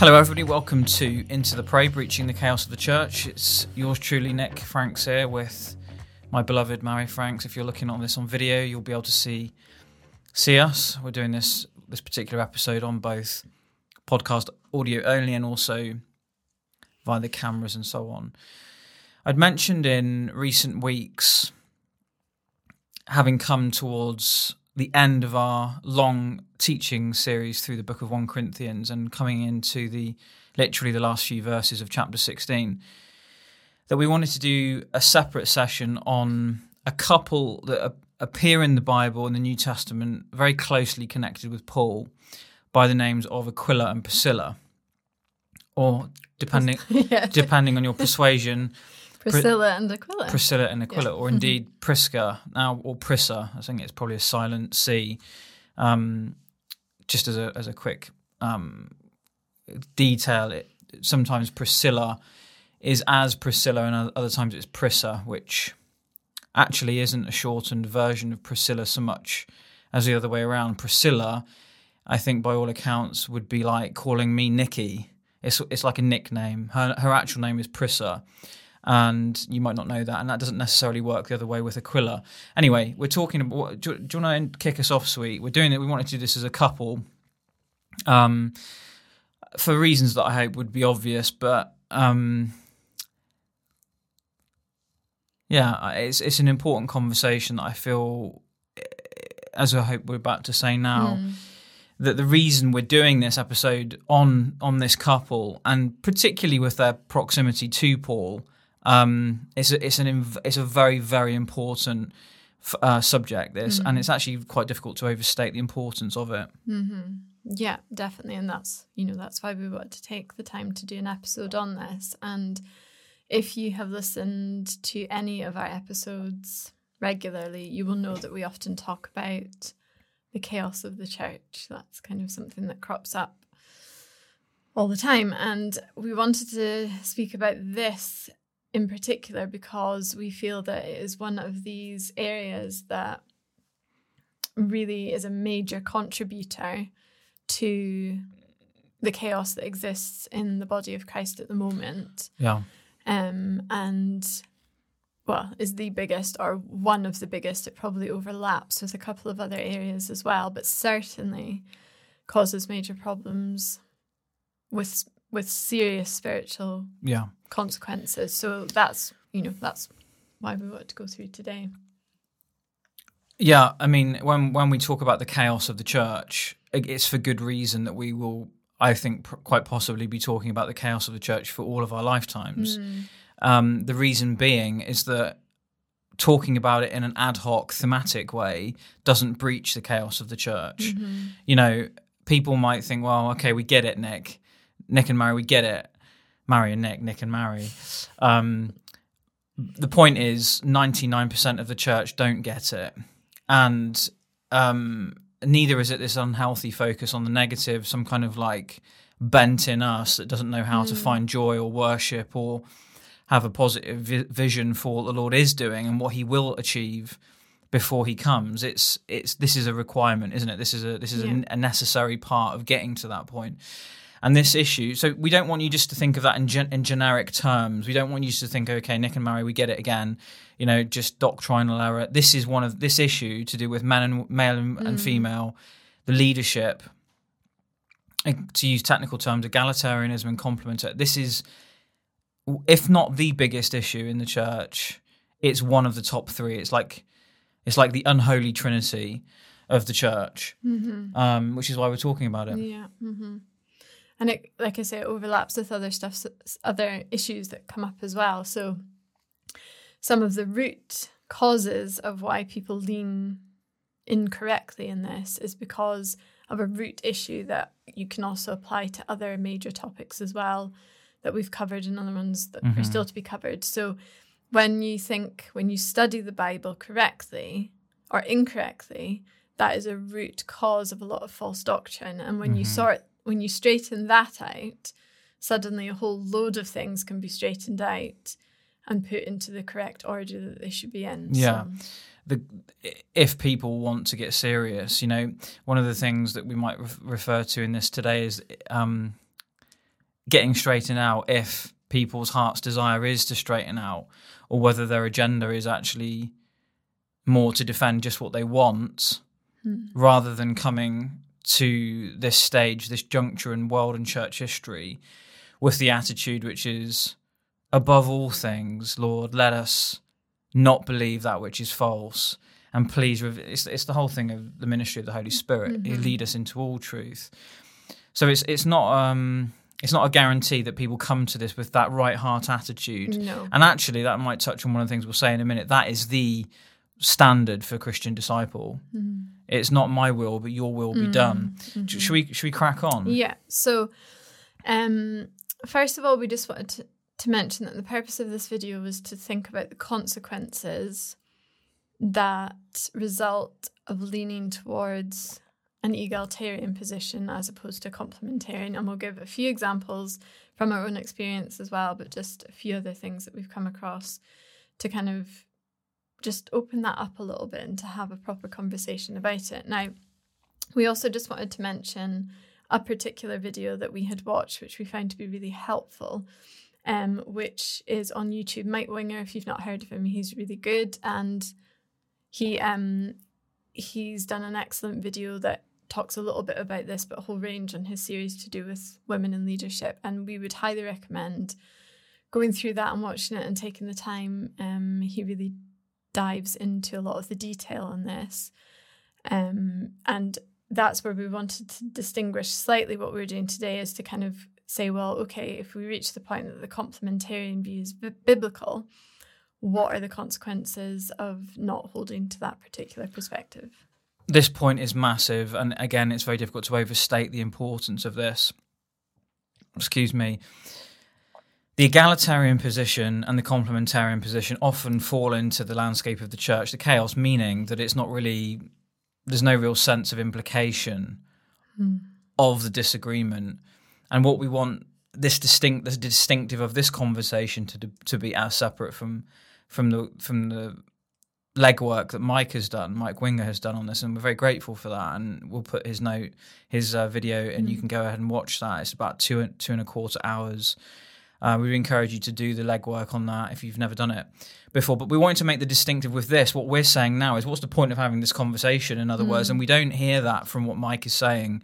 Hello, everybody. Welcome to Into the Prey, Breaching the Chaos of the Church. It's yours truly, Nick Franks, here with my beloved Mary Franks. If you're looking on this on video, you'll be able to see see us. We're doing this this particular episode on both podcast audio only and also via the cameras and so on. I'd mentioned in recent weeks having come towards the end of our long teaching series through the book of 1 Corinthians and coming into the literally the last few verses of chapter 16 that we wanted to do a separate session on a couple that appear in the Bible in the New Testament very closely connected with Paul by the names of Aquila and Priscilla or depending yeah. depending on your persuasion Priscilla and Aquila. Priscilla and Aquila, yeah. or indeed Prisca now, or Prissa. I think it's probably a silent C. Um, just as a as a quick um, detail, it, sometimes Priscilla is as Priscilla, and other times it's Prissa, which actually isn't a shortened version of Priscilla so much as the other way around. Priscilla, I think, by all accounts, would be like calling me Nikki. It's it's like a nickname. Her her actual name is Prissa and you might not know that, and that doesn't necessarily work the other way with Aquila. Anyway, we're talking about. Do, do you want to kick us off, sweet? We're doing it. We wanted to do this as a couple, um, for reasons that I hope would be obvious, but um, yeah, it's it's an important conversation that I feel, as I hope we're about to say now. Mm. That the reason we're doing this episode on on this couple, and particularly with their proximity to Paul, um, it's a, it's an it's a very very important uh, subject this, mm-hmm. and it's actually quite difficult to overstate the importance of it. Mm-hmm. Yeah, definitely, and that's you know that's why we wanted to take the time to do an episode on this. And if you have listened to any of our episodes regularly, you will know that we often talk about the chaos of the church. That's kind of something that crops up all the time. And we wanted to speak about this in particular because we feel that it is one of these areas that really is a major contributor to the chaos that exists in the body of Christ at the moment. Yeah. Um, and well, is the biggest or one of the biggest. It probably overlaps with a couple of other areas as well, but certainly causes major problems with with serious spiritual yeah consequences. So that's you know that's why we want to go through today. Yeah, I mean, when when we talk about the chaos of the church, it's for good reason that we will, I think, pr- quite possibly be talking about the chaos of the church for all of our lifetimes. Mm. Um, the reason being is that talking about it in an ad hoc thematic way doesn't breach the chaos of the church. Mm-hmm. You know, people might think, well, okay, we get it, Nick. Nick and Mary, we get it. Mary and Nick, Nick and Mary. Um, the point is, 99% of the church don't get it. And um, neither is it this unhealthy focus on the negative, some kind of like bent in us that doesn't know how mm. to hmm. find joy or worship or have a positive vi- vision for what the Lord is doing and what He will achieve before He comes. It's it's this is a requirement, isn't it? This is a this is yeah. a, a necessary part of getting to that point and this issue. So we don't want you just to think of that in, gen- in generic terms. We don't want you to think, okay, Nick and Mary, we get it again. You know, just doctrinal error. This is one of this issue to do with men and male and, mm. and female, the leadership. To use technical terms, egalitarianism and complementar. This is, if not the biggest issue in the church, it's one of the top three. It's like, it's like the unholy trinity of the church, mm-hmm. um, which is why we're talking about it. Yeah. Mm-hmm and it like i say it overlaps with other stuff other issues that come up as well so some of the root causes of why people lean incorrectly in this is because of a root issue that you can also apply to other major topics as well that we've covered and other ones that mm-hmm. are still to be covered so when you think when you study the bible correctly or incorrectly that is a root cause of a lot of false doctrine and when mm-hmm. you sort when you straighten that out, suddenly a whole load of things can be straightened out and put into the correct order that they should be in. Yeah. So. The, if people want to get serious, you know, one of the things that we might re- refer to in this today is um, getting straightened out if people's heart's desire is to straighten out, or whether their agenda is actually more to defend just what they want Hmm. rather than coming to this stage, this juncture in world and church history with the attitude which is above all things, Lord, let us not believe that which is false. And please, it's, it's the whole thing of the ministry of the Holy Spirit. He Mhm. lead us into all truth. So it's it's not um it's not a guarantee that people come to this with that right heart attitude. No. And actually, that might touch on one of the things we'll say in a minute. That is the standard for Christian disciple. Mhm. It's not my will, but your will be Mm, done. mhm. Should we should we crack on? Yeah. So, um, first of all, we just wanted to, to mention that the purpose of this video was to think about the consequences that result of leaning towards an egalitarian position as opposed to complementarian. And we'll give a few examples from our own experience as well, but just a few other things that we've come across to kind of just open that up a little bit and to have a proper conversation about it. Now, we also just wanted to mention a particular video that we had watched, which we found to be really helpful, um, which is on YouTube. Mike Winger, if you've not heard of him, he's really good, and he um he's done an excellent video that talks a little bit about this, but a whole range on his series to do with women in leadership, and we would highly recommend going through that and watching it and taking the time. Um, he really dives into a lot of the detail on this. Um, and that's where we wanted to distinguish slightly what we're doing today is to kind of say, well, okay, if we reach the point that the complementarian view is bi- biblical, what are the consequences of not holding to that particular perspective? This point is massive, and again, it's very difficult to overstate the importance of this. Excuse me. The egalitarian position and the complementarian position often fall into the landscape of the church, the chaos, meaning that it's not really, there's no real sense of implication of the disagreement. And what we want this distinct, the distinctive of this conversation to to be as separate from from the from the legwork that Mike has done, Mike Winger has done on this, and we're very grateful for that. And we'll put his note, his uh, video, and you can go ahead and watch that. It's about two two and a quarter hours. Uh, we would encourage you to do the legwork on that if you've never done it before. But we wanted to make the distinctive with this. What we're saying now is, what's the point of having this conversation? In other words, and we don't hear that from what Mike is saying.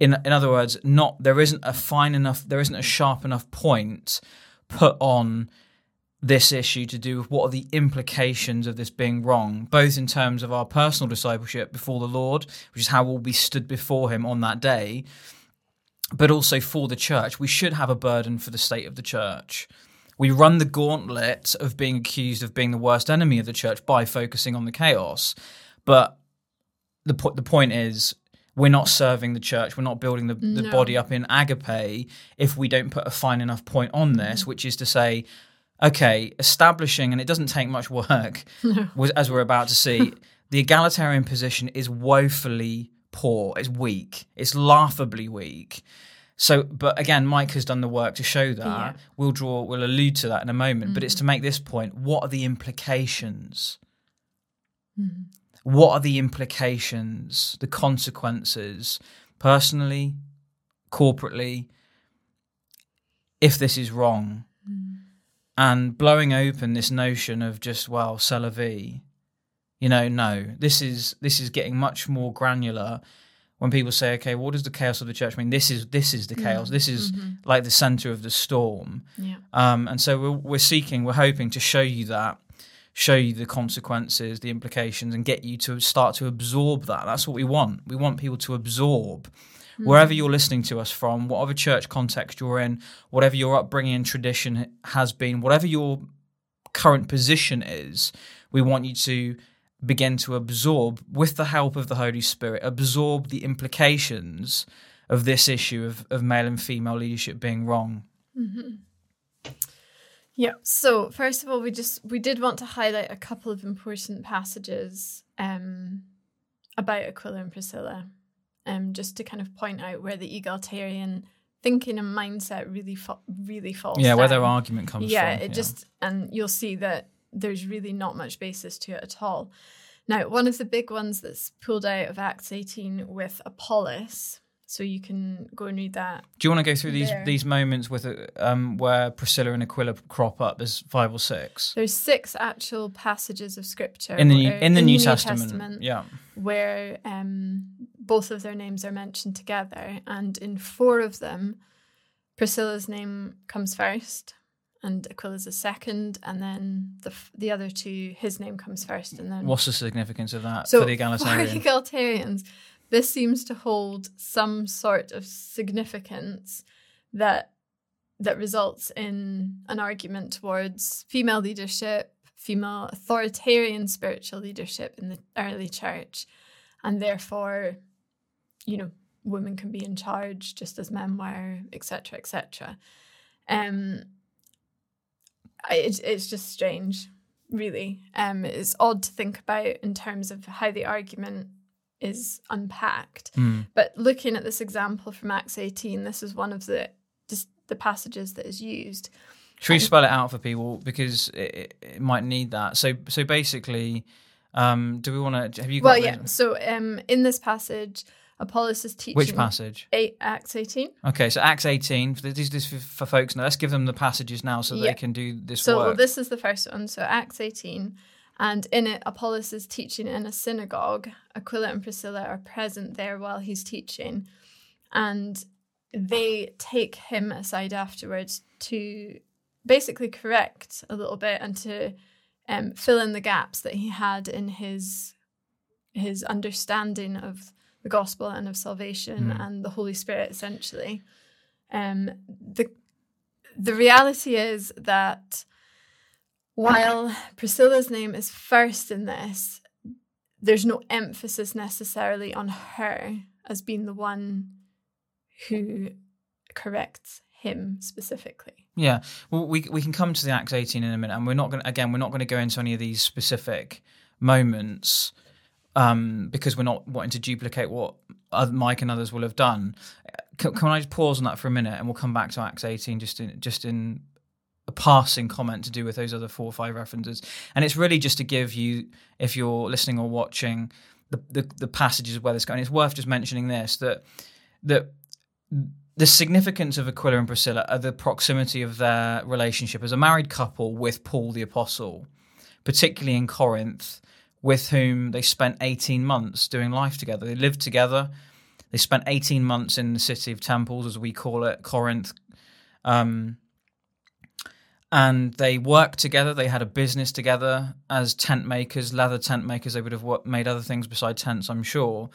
In in other words, not there isn't a fine enough, there isn't a sharp enough point put on this issue to do with what are the implications of this being wrong, both in terms of our personal discipleship before the Lord, which is how we'll be stood before Him on that day, but also for the church. We should have a burden for the state of the church. We run the gauntlet of being accused of being the worst enemy of the church by focusing on the chaos. But the, po- the point is, we're not serving the church. We're not building the, the No. body up in agape if we don't put a fine enough point on this, mm. which is to say, okay, establishing, and it doesn't take much work, was, as we're about to see, the egalitarian position is woefully poor, it's weak, it's laughably weak. So, but again, Mike has done the work to show that. Yeah. We'll draw, we'll allude to that in a moment, but it's to mm. make this point what are the implications? Mm-hmm. What are the implications, the consequences, personally, corporately, if this is wrong? Mm. and blowing open this notion of just well, c'est la vie. You know, no, this is this is getting much more granular. When people say, "Okay, what does the chaos of the church mean?" This is this is the chaos. Mm. This is mm-hmm. like the center of the storm. Yeah. Um, and so we're, we're seeking, we're hoping to show you that, show you the consequences, the implications, and get you to start to absorb that. That's what we want. We want people to absorb mm. wherever you're listening to us from, whatever church context you're in, whatever your upbringing and tradition has been, whatever your current position is, we want you to begin to absorb, with the help of the Holy Spirit, absorb the implications of this issue of, of male and female leadership being wrong. Yeah. So first of all, we just we did want to highlight a couple of important passages um, about Aquila and Priscilla, um, just to kind of point out where the egalitarian thinking and mindset really fa- really falls. Yeah, where their argument comes from. yeah, it just and you'll see that there's really not much basis to it at all. Now, one of the big ones that's pulled out of Acts 18 with Apollos so you can go and read that. Do you want to go through these There. these moments with um, where Priscilla and Aquila crop up? There's five or six There's six actual passages of scripture in the New, in the New, Testament. Yeah, where um, both of their names are mentioned together, and in four of them, Priscilla's name comes first, and Aquila's is second, and then the the other two, his name comes first, and then what's the significance of that so for the egalitarian? For egalitarians, this seems to hold some sort of significance that that results in an argument towards female leadership, female authoritarian spiritual leadership in the early church, and therefore, you know, women can be in charge just as men were, etc., etc. Um, it's it's just strange, really. Um, it's odd to think about in terms of how the argument is unpacked. Mm. But looking at this example from Acts 18, this is one of the just the passages that is used. Should we spell it out for people because it, it, might need that? So so basically, um, do we want to? Have you got Well, yeah. So um, in this passage, Apollos is teaching Which passage? Eight, Acts 18. Okay, so Acts 18. for- This is for, for folks now. Let's give them the passages now so Yeah. they can do this So work. this is the first one. So Acts 18. And in it, Apollos is teaching in a synagogue. Aquila and Priscilla are present there while he's teaching. And they take him aside afterwards to basically correct a little bit and to um, fill in the gaps that he had in his his understanding of the gospel and of salvation Mm. and the Holy Spirit essentially. Um, the the reality is that while Priscilla's name is first in this, there's no emphasis necessarily on her as being the one who corrects him specifically. Yeah, well, we we can come to the Acts 18 in a minute, and we're not going to again. We're not going to go into any of these specific moments um, because we're not wanting to duplicate what Mike and others will have done. Can, can I just pause on that for a minute, and we'll come back to Acts 18 just in just in a passing comment to do with those other four or five references, and it's really just to give you, if you're listening or watching, the the, the passages where this going. It's worth just mentioning this that that the significance of Aquila and Priscilla are the proximity of their relationship as a married couple with Paul the Apostle, particularly in Corinth, with whom they spent 18 months doing life together. They lived together. They spent 18 months in the city of temples, as we call it, Corinth. Um, and they worked together. They had a business together as tent makers, leather tent makers. They would have made other things beside tents, I'm sure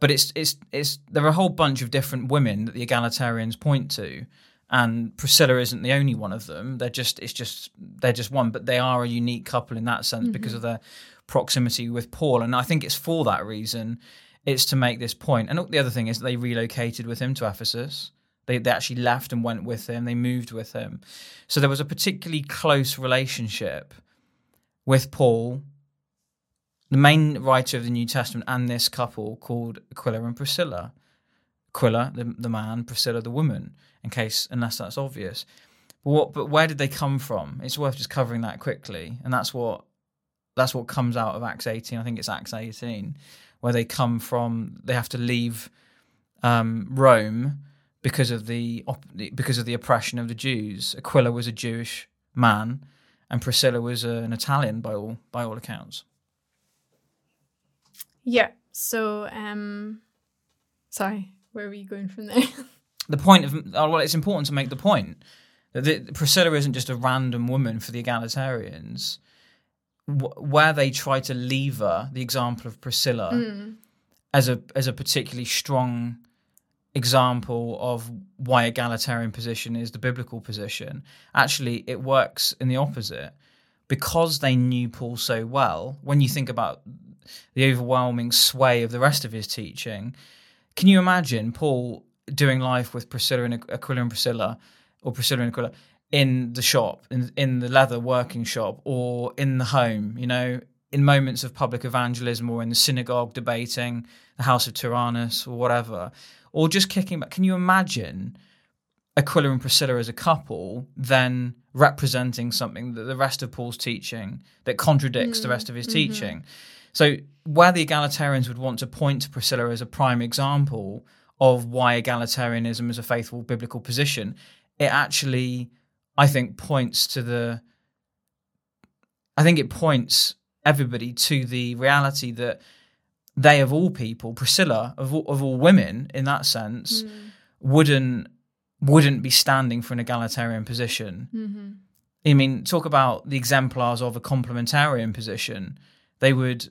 but it's it's it's there are a whole bunch of different women that the egalitarians point to and Priscilla isn't the only one of them they're just it's just they're just one but they are a unique couple in that sense because of their proximity with Paul and I think it's for that reason it's to make this point. and the other thing is they relocated with him to Ephesus they, they actually left and went with him they moved with him so there was a particularly close relationship with Paul the main writer of the New Testament and this couple called Aquila and Priscilla. Aquila, the, the man, Priscilla, the woman, in case, unless that's obvious. But, what, but where did they come from? It's worth just covering that quickly. And that's what that's what comes out of Acts 18. I think it's Acts 18, where they come from, they have to leave um, Rome because of the op- because of the oppression of the Jews. Aquila was a Jewish man, and Priscilla was an Italian by all by all accounts. Yeah. So, um, sorry, where were you going from there? the point of oh, well, it's important to make the point that the, Priscilla isn't just a random woman for the egalitarians. Wh- Where they try to lever the example of Priscilla Mm. as a as a particularly strong example of why egalitarian position is the biblical position. Actually, it works in the opposite because they knew Paul so well. When you think about the overwhelming sway of the rest of his teaching, can you imagine Paul doing life with Priscilla and Aquila and Priscilla, or Priscilla and Aquila in the shop, in in the leather working shop, or in the home? You know, in moments of public evangelism, or in the synagogue debating the house of Tyrannus, or whatever, or just kicking back. Can you imagine? Aquila and Priscilla as a couple, then representing something that the rest of Paul's teaching that contradicts the mm, rest of his mm-hmm. teaching. So, where the egalitarians would want to point to Priscilla as a prime example of why egalitarianism is a faithful biblical position, it actually, I think, points to the. I think it points everybody to the reality that they, of all people, Priscilla, of all, of all women, in that sense, Mm. wouldn't wouldn't be standing for an egalitarian position. Mm-hmm. I mean, talk about the exemplars of a complementarian position. They would,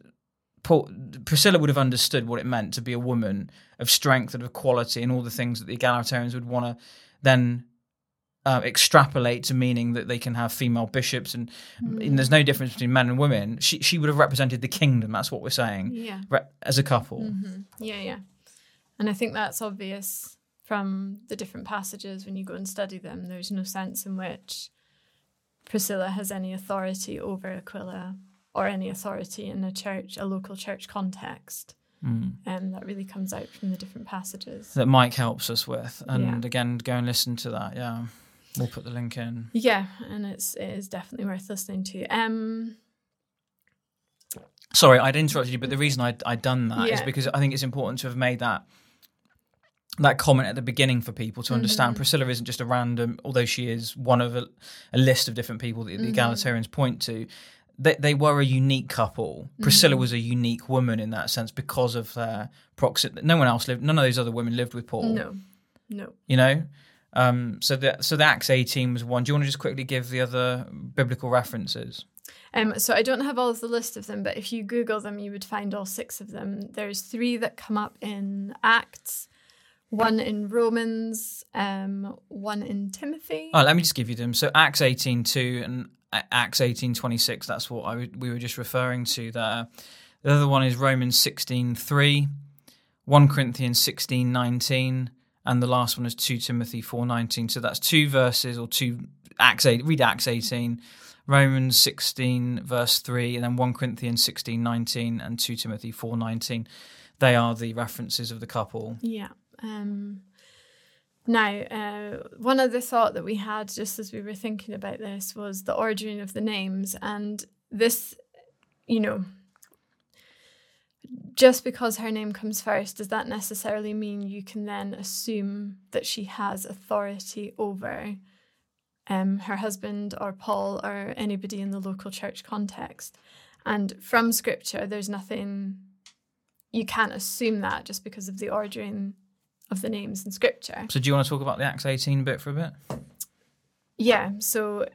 Paul, Priscilla would have understood what it meant to be a woman of strength and of quality and all the things that the egalitarians would want to then uh, extrapolate to meaning that they can have female bishops and, and there's no difference between men and women. She she would have represented the kingdom. That's what we're saying Yeah. re- as a couple. hmm Yeah, yeah. And I think that's obvious from the different passages when you go and study them. There's no sense in which Priscilla has any authority over Aquila or any authority in a church, a local church context. Mm. And that really comes out from the different passages. That Mike helps us with, and Yeah. again, go and listen to that. Yeah, we'll put the link in. Yeah, and it's it is definitely worth listening to. Um Sorry, I'd interrupted you, but the reason I'd, I'd done that is Yeah. because I think it's important to have made that that comment at the beginning for people to understand. Mhm. Priscilla isn't just a random, although she is one of a, a list of different people that the Mhm. egalitarians point to. They, they were a unique couple. Priscilla Mhm. was a unique woman in that sense because of their proximity. No one else lived. None of those other women lived with Paul. no. No. You know. Um, so the so the Acts eighteen was one. Do you want to just quickly give the other biblical references? Um, so I don't have all of the list of them, but if you Google them, you would find all six of them. There's three that come up in Acts, one in Romans, um, one in Timothy. Oh, let me just give you them. So Acts eighteen two and Acts eighteen twenty six. That's what I would, we were just referring to there. The other one is Romans sixteen three, one Corinthians sixteen nineteen, and the last one is two Timothy four nineteen. So that's two verses or two Acts eight. Read Acts eighteen, Romans sixteen verse three, and then one Corinthians sixteen nineteen and two Timothy four nineteen. They are the references of the couple. Yeah. Um, now, uh, one other thought that we had just as we were thinking about this was the origin of the names. And this, you know, just because her name comes first, does that necessarily mean you can then assume that she has authority over um, her husband or Paul or anybody in the local church context? And from scripture, there's nothing, you can't assume that just because of the ordering of the names in scripture. So do you want to talk about the Acts eighteen bit for a bit? Yeah, so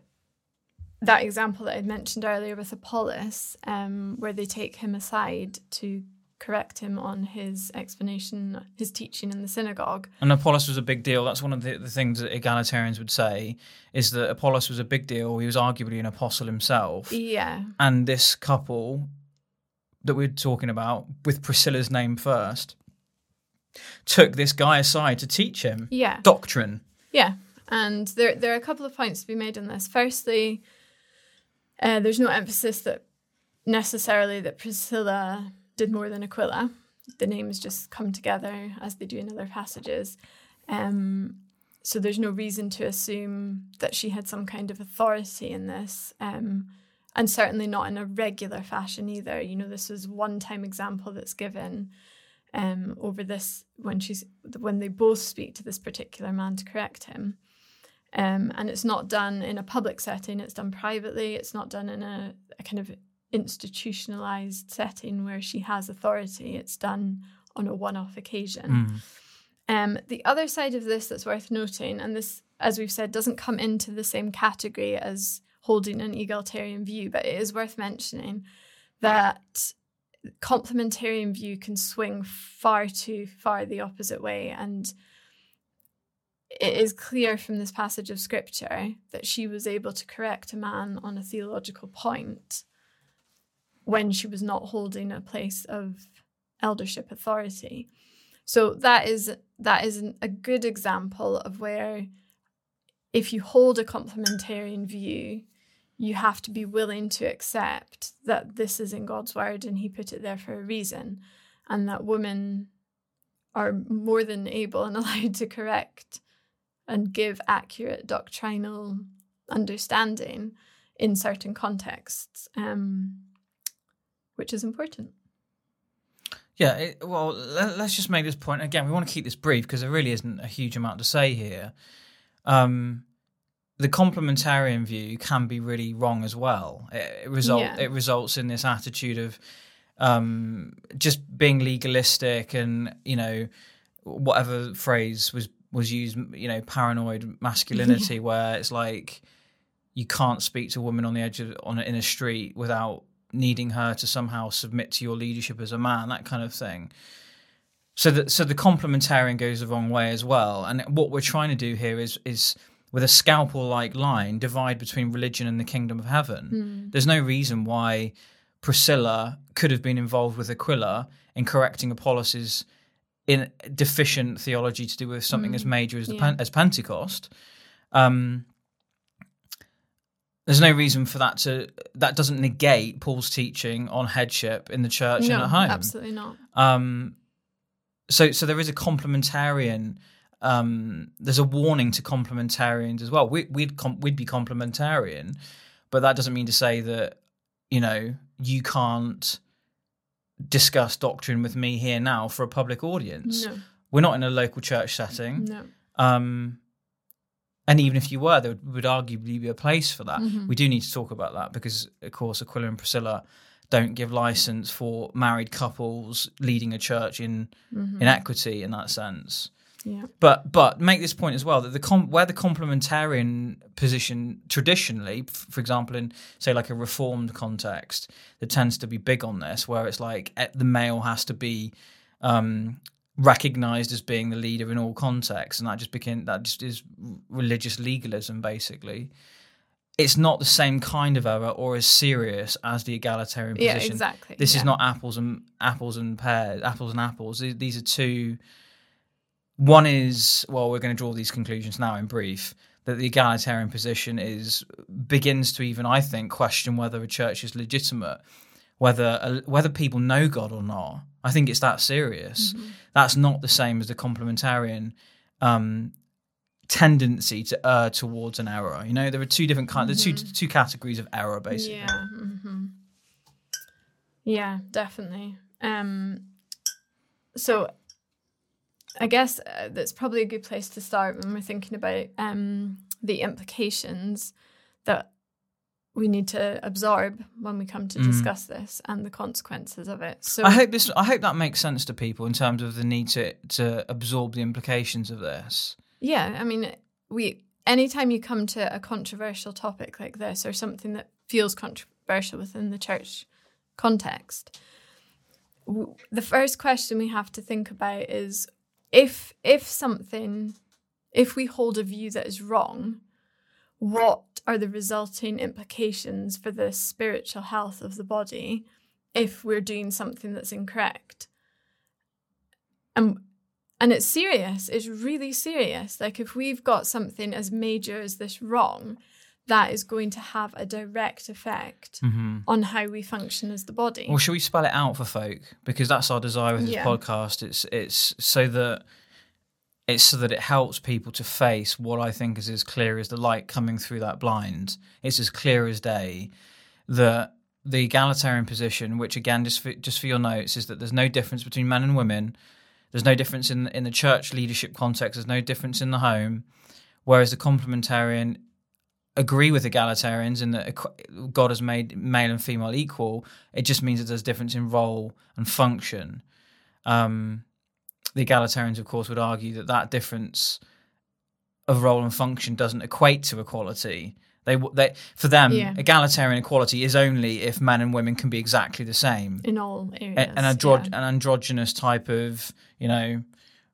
that example that I mentioned earlier with Apollos, um, where they take him aside to correct him on his explanation, his teaching in the synagogue. And Apollos was a big deal. That's one of the, the things that egalitarians would say is that Apollos was a big deal. He was arguably an apostle himself. Yeah, And this couple that we're talking about, with Priscilla's name first, took this guy aside to teach him yeah, doctrine. yeah. And there, there are a couple of points to be made on this. Firstly, uh, there's no emphasis that necessarily that Priscilla did more than Aquila. The names just come together as they do in other passages. Um, so there's no reason to assume that she had some kind of authority in this. Um, and certainly not in a regular fashion either. You know, this is one time example that's given um, over this when she's when they both speak to this particular man to correct him. Um, and it's not done in a public setting, it's done privately, it's not done in a, a kind of institutionalized setting where she has authority, it's done on a one off occasion. Mm. Um, the other side of this that's worth noting, and this, as we've said, doesn't come into the same category as holding an egalitarian view, but it is worth mentioning that complementarian view can swing far too far the opposite way. And it is clear from this passage of scripture that she was able to correct a man on a theological point when she was not holding a place of eldership authority. So that is that is an, a good example of where if you hold a complementarian view, you have to be willing to accept that this is in God's word and he put it there for a reason and that women are more than able and allowed to correct and give accurate doctrinal understanding in certain contexts, um, which is important. Yeah, it, well, let, us just make this point again. We want to keep this brief because there really isn't a huge amount to say here. Um, the complementarian view can be really wrong as well. It, it result yeah. it results in this attitude of um, just being legalistic and you know whatever phrase was was used, you know, paranoid masculinity, where it's like you can't speak to a woman on the edge of on in a street without needing her to somehow submit to your leadership as a man, that kind of thing. So that so the complementarian goes the wrong way as well. And what we're trying to do here is is with a scalpel like line divide between religion and the kingdom of heaven. Mm. There's no reason why Priscilla could have been involved with Aquila in correcting Apollos' in deficient theology to do with something mm. as major as, yeah. as Pentecost. Um, there's no reason for that to that doesn't negate Paul's teaching on headship in the church no, and at home. Absolutely not. Um, so so there is a complementarian. Um, there's a warning to complementarians as well. We, would com- we'd be complementarian, but that doesn't mean to say that you know you can't discuss doctrine with me here now for a public audience. No. We're not in a local church setting. No. Um, and even if you were, there would, would arguably be a place for that. Mm-hmm. We do need to talk about that because, of course, Aquila and Priscilla don't give license for married couples leading a church in mm-hmm. in equity in that sense. Yeah. But but make this point as well that the com- where the complementarian position traditionally, f- for example, in say like a reformed context, that tends to be big on this, where it's like eh, the male has to be um, recognized as being the leader in all contexts, and that just became that just is religious legalism basically. It's not the same kind of error or as serious as the egalitarian position. Yeah, exactly. This yeah. is not apples and apples and pears, apples and apples. These are two one is well, we're going to draw these conclusions now in brief that the egalitarian position is begins to even, I think, question whether a church is legitimate, whether whether people know God or not. I think it's that serious. Mm-hmm. That's not the same as the complementarian um, tendency to err towards an error. You know, there are two different kinds, mm-hmm. two two categories of error, basically. Yeah. Mm-hmm. Yeah, definitely. Um, so I guess uh, that's probably a good place to start when we're thinking about um, the implications that we need to absorb when we come to mm. discuss this and the consequences of it. So I hope this I hope that makes sense to people in terms of the need to to absorb the implications of this. Yeah, I mean we anytime you come to a controversial topic like this or something that feels controversial within the church context, the first question we have to think about is if if something if we hold a view that is wrong what are the resulting implications for the spiritual health of the body if we're doing something that's incorrect and and it's serious it's really serious like if we've got something as major as this wrong that is going to have a direct effect mm-hmm. on how we function as the body. Well, should we spell it out for folk? Because that's our desire with this yeah. podcast. It's it's so that it's so that it helps people to face what I think is as clear as the light coming through that blind. It's as clear as day that the egalitarian position, which again, just for, just for your notes, is that there's no difference between men and women. There's no difference in in the church leadership context. There's no difference in the home. Whereas the complementarian agree with egalitarians in that God has made male and female equal. It just means that there's a difference in role and function. Um, the egalitarians, of course, would argue that that difference of role and function doesn't equate to equality. They, they for them, yeah. egalitarian equality is only if men and women can be exactly the same in all areas. An, andro- yeah. an androgynous type of, you know,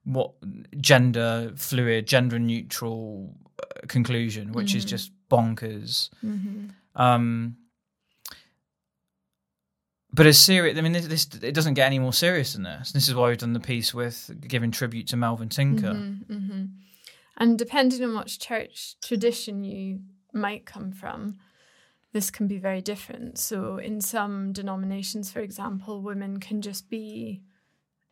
what gender fluid, gender neutral uh, conclusion, which mm-hmm. is just bonkers. Mm-hmm. Um, but as serious, I mean, this, this, it doesn't get any more serious than this. This is why we've done the piece with giving tribute to Melvin Tinker. Mm-hmm, mm-hmm. And depending on which church tradition you might come from, this can be very different. So, in some denominations, for example, women can just be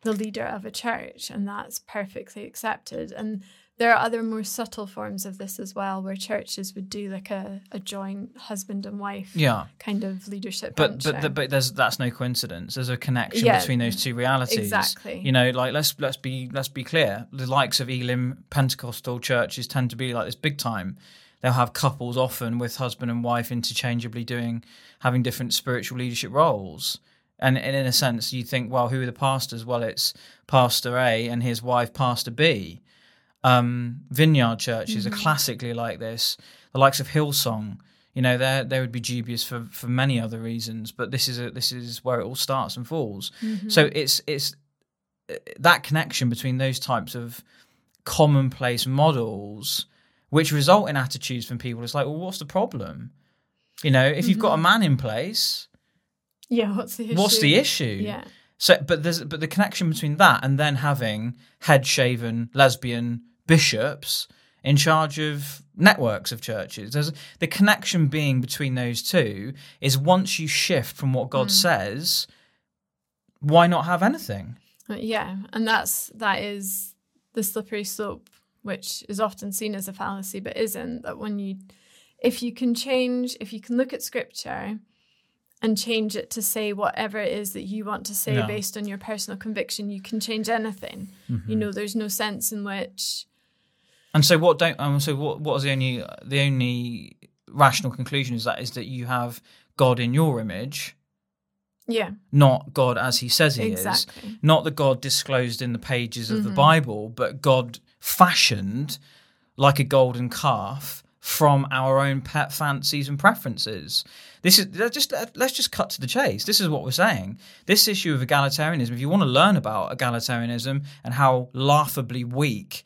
the leader of a church, and that's perfectly accepted. And there are other more subtle forms of this as well, where churches would do like a, a joint husband and wife Yeah. kind of leadership. But but the, but there's that's no coincidence. There's a connection Yeah, between those two realities. exactly. You know, like let's let's be let's be clear. The likes of Elim Pentecostal churches tend to be like this big time. They'll have couples often with husband and wife interchangeably doing having different spiritual leadership roles. And, and in a sense, you think, well, who are the pastors? Well, it's Pastor A and his wife, Pastor B. Um, vineyard churches are classically like this. The likes of Hillsong, you know, they they would be dubious for, for many other reasons, but this is a, this is where it all starts and falls. So it's it's uh, that connection between those types of commonplace models, which result in attitudes from people. It's like, well, what's the problem? You know, if you've got a man in place, yeah, what's the issue? what's the issue? Yeah. So, but there's but the connection between that and then having head shaven lesbian bishops in charge of networks of churches. There's the connection being between those two is once you shift from what God says, why not have anything? Uh, Yeah, and that's that is the slippery slope, which is often seen as a fallacy, but isn't. That when you, if you can change, if you can look at scripture and change it to say whatever it is that you want to say Yeah. based on your personal conviction, you can change anything. You know, there's no sense in which And so what don't um, so what what is the only the only rational conclusion is that is that you have God in your image, yeah, not God as he says he is. not the God disclosed in the pages of the Mm-hmm. Bible, but God fashioned like a golden calf from our own pet fancies and preferences. This is let's just let's just cut to the chase. This is what we're saying. This issue of egalitarianism. If you want to learn about egalitarianism and how laughably weak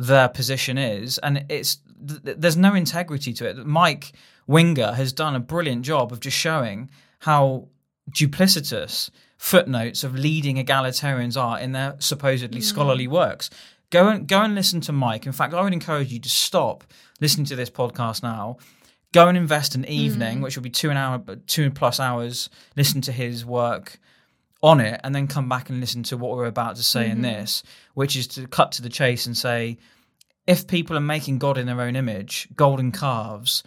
their position is, and it's th- there's no integrity to it. Mike Winger has done a brilliant job of just showing how duplicitous footnotes of leading egalitarians are in their supposedly mm. scholarly works. Go and go and listen to Mike. In fact, I would encourage you to stop listening to this podcast now. Go and invest an mm. evening, which will be two an hour, two plus hours. Listen to his work on it, and then come back and listen to what we're about to say in mm-hmm. this, which is to cut to the chase and say, if people are making God in their own image, golden calves,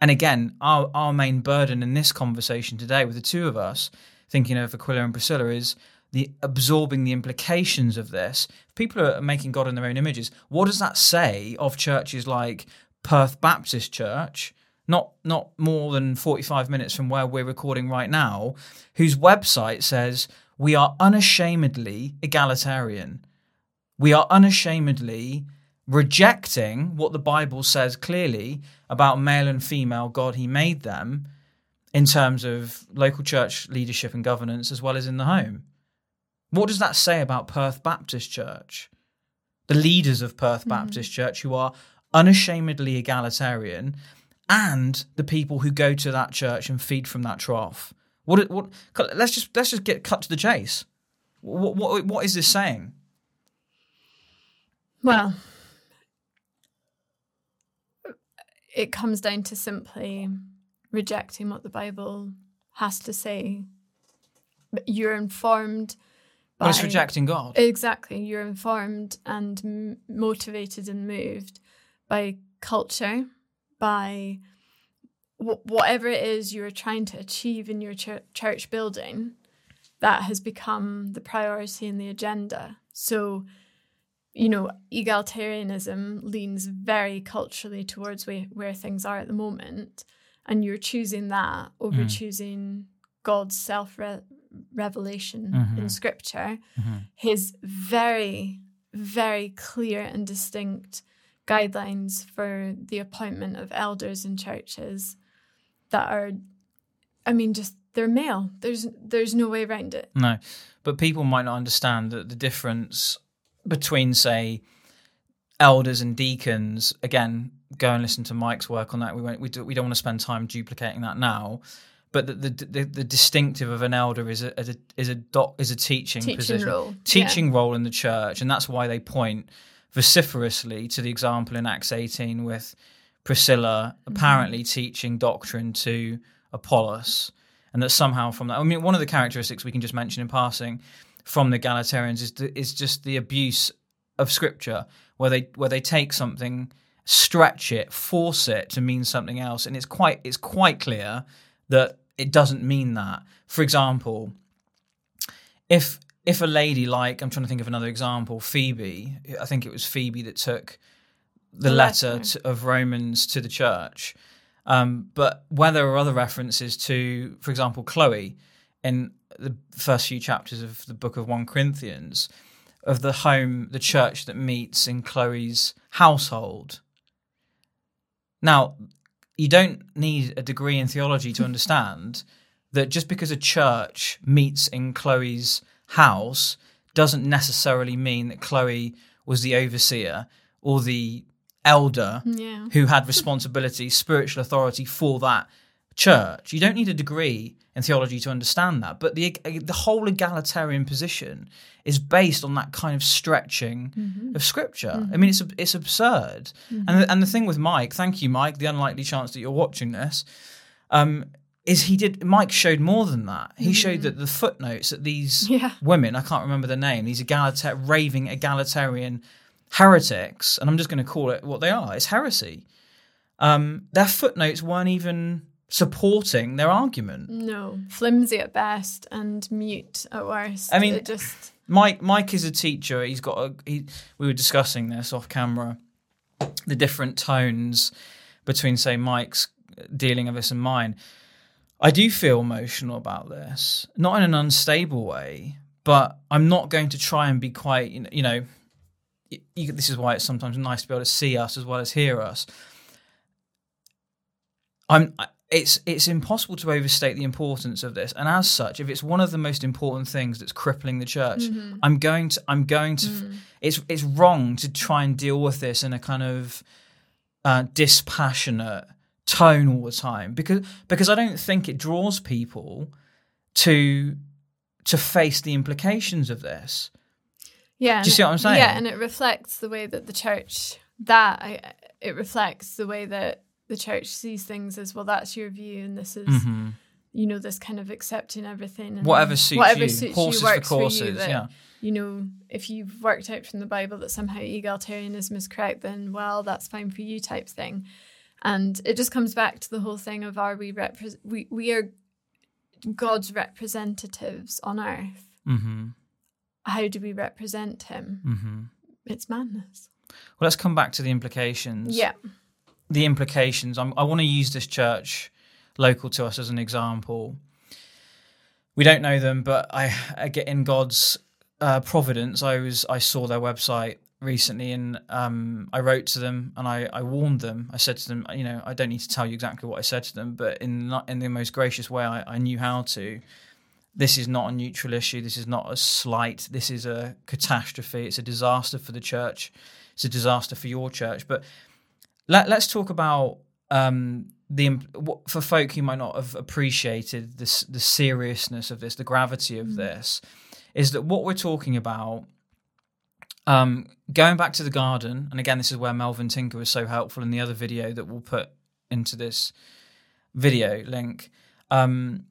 and again, our our main burden in this conversation today with the two of us, thinking of Aquila and Priscilla, is the absorbing the implications of this. If people are making God in their own images, what does that say of churches like Perth Baptist Church? Not not more than 45 minutes from where we're recording right now, whose website says we are unashamedly egalitarian. We are unashamedly rejecting what the Bible says clearly about male and female God he made them in terms of local church leadership and governance as well as in the home. What does that say about Perth Baptist Church? The leaders of Perth mm-hmm. Baptist Church who are unashamedly egalitarian and the people who go to that church and feed from that trough. What what let's just let's just get cut to the chase. What what what is this saying? Well, it comes down to simply rejecting what the Bible has to say. You're informed by Well, it's rejecting God. exactly. You're informed and m- motivated and moved by culture, by wh- whatever it is you're trying to achieve in your chur- church building. That has become the priority in the agenda. So you know, egalitarianism leans very culturally towards where, where things are at the moment. And you're choosing that over mm. choosing God's self revelation mm-hmm. in scripture, mm-hmm. his very, very clear and distinct guidelines for the appointment of elders in churches that are, I mean, just they're male. There's there's no way around it. No, but people might not understand that the difference between, say, elders and deacons. Again, go and listen to Mike's work on that. We won't. We, do, we don't want to spend time duplicating that now. But the the, the, the distinctive of an elder is a, is a is a doc, is a teaching, Teaching position, role, teaching role in the church, and that's why they point vociferously to the example in Acts 18 with Priscilla mhm. apparently teaching doctrine to Apollos, and that somehow from that, I mean, one of the characteristics we can just mention in passing from the Egalitarians is the, is just the abuse of scripture where they where they take something, stretch it, force it to mean something else, and it's quite it's quite clear that it doesn't mean that. For example, if if a lady like I'm trying to think of another example, Phoebe, I think it was Phoebe that took the, The letter letter. to, of Romans to the church. Um, but where there are other references to, for example, Chloe in the first few chapters of the book of 1 Corinthians, of the home, the church that meets in Chloe's household. Now, you don't need a degree in theology to understand that just because a church meets in Chloe's house doesn't necessarily mean that Chloe was the overseer or the elder Yeah. who had responsibility, spiritual authority for that church. You don't need a degree in theology to understand that. But the the whole egalitarian position is based on that kind of stretching mm-hmm. of scripture. I mm-hmm. mean, it's it's absurd. And the, mm-hmm. and the thing with Mike, thank you, Mike. The unlikely chance that you're watching this. Um, is he did Mike showed more than that. He showed that the footnotes that these Yeah. women, I can't remember the name, these raving egalitarian heretics, and I'm just going to call it what they are. It's heresy. Um, their footnotes weren't even supporting their argument. No, flimsy at best and mute at worst. I mean- it just Mike, Mike is a teacher. He's got a. He, we were discussing this off camera, the different tones between, say, Mike's dealing of this and mine. I do feel emotional about this, not in an unstable way, but I'm not going to try and be quite, you know. You this is why it's sometimes nice to be able to see us as well as hear us. I'm. It's it's impossible to overstate the importance of this, and as such, if it's one of the most important things that's crippling the church, I'm going to I'm going to. It's it's wrong to try and deal with this in a kind of uh, dispassionate tone all the time because because I don't think it draws people to to face the implications of this. yeah. Do you see what I'm saying? Yeah, and it reflects the way that the church that I, it reflects the way that the church sees things as well. That's your view, and this is Mhm. you know this kind of accepting everything. And Whatever suits whatever you, suits horses you for works for you. that, yeah, you know, if you've worked out from the Bible that somehow egalitarianism is correct, then well, that's fine for you, type thing. And it just comes back to the whole thing of are we repre- we we are God's representatives on earth. hmm How do we represent Him? hmm It's madness. Well, let's come back to the implications. Yeah, the implications. I'm, I want to use this church local to us as an example. We don't know them, but I, I get in God's uh, providence. I was I saw their website recently, and um, I wrote to them and I, I warned them. I said to them, you know, I don't need to tell you exactly what I said to them, but in in the most gracious way I, I knew how to. This is not a neutral issue. This is not a slight. This is a catastrophe. It's a disaster for the church. It's a disaster for your church. But let, let's talk about um, the for folk who might not have appreciated this the seriousness of this, the gravity of this, is that what we're talking about. Um, going back to the garden, and again, this is where Melvin Tinker was so helpful in the other video that we'll put into this video link. Um,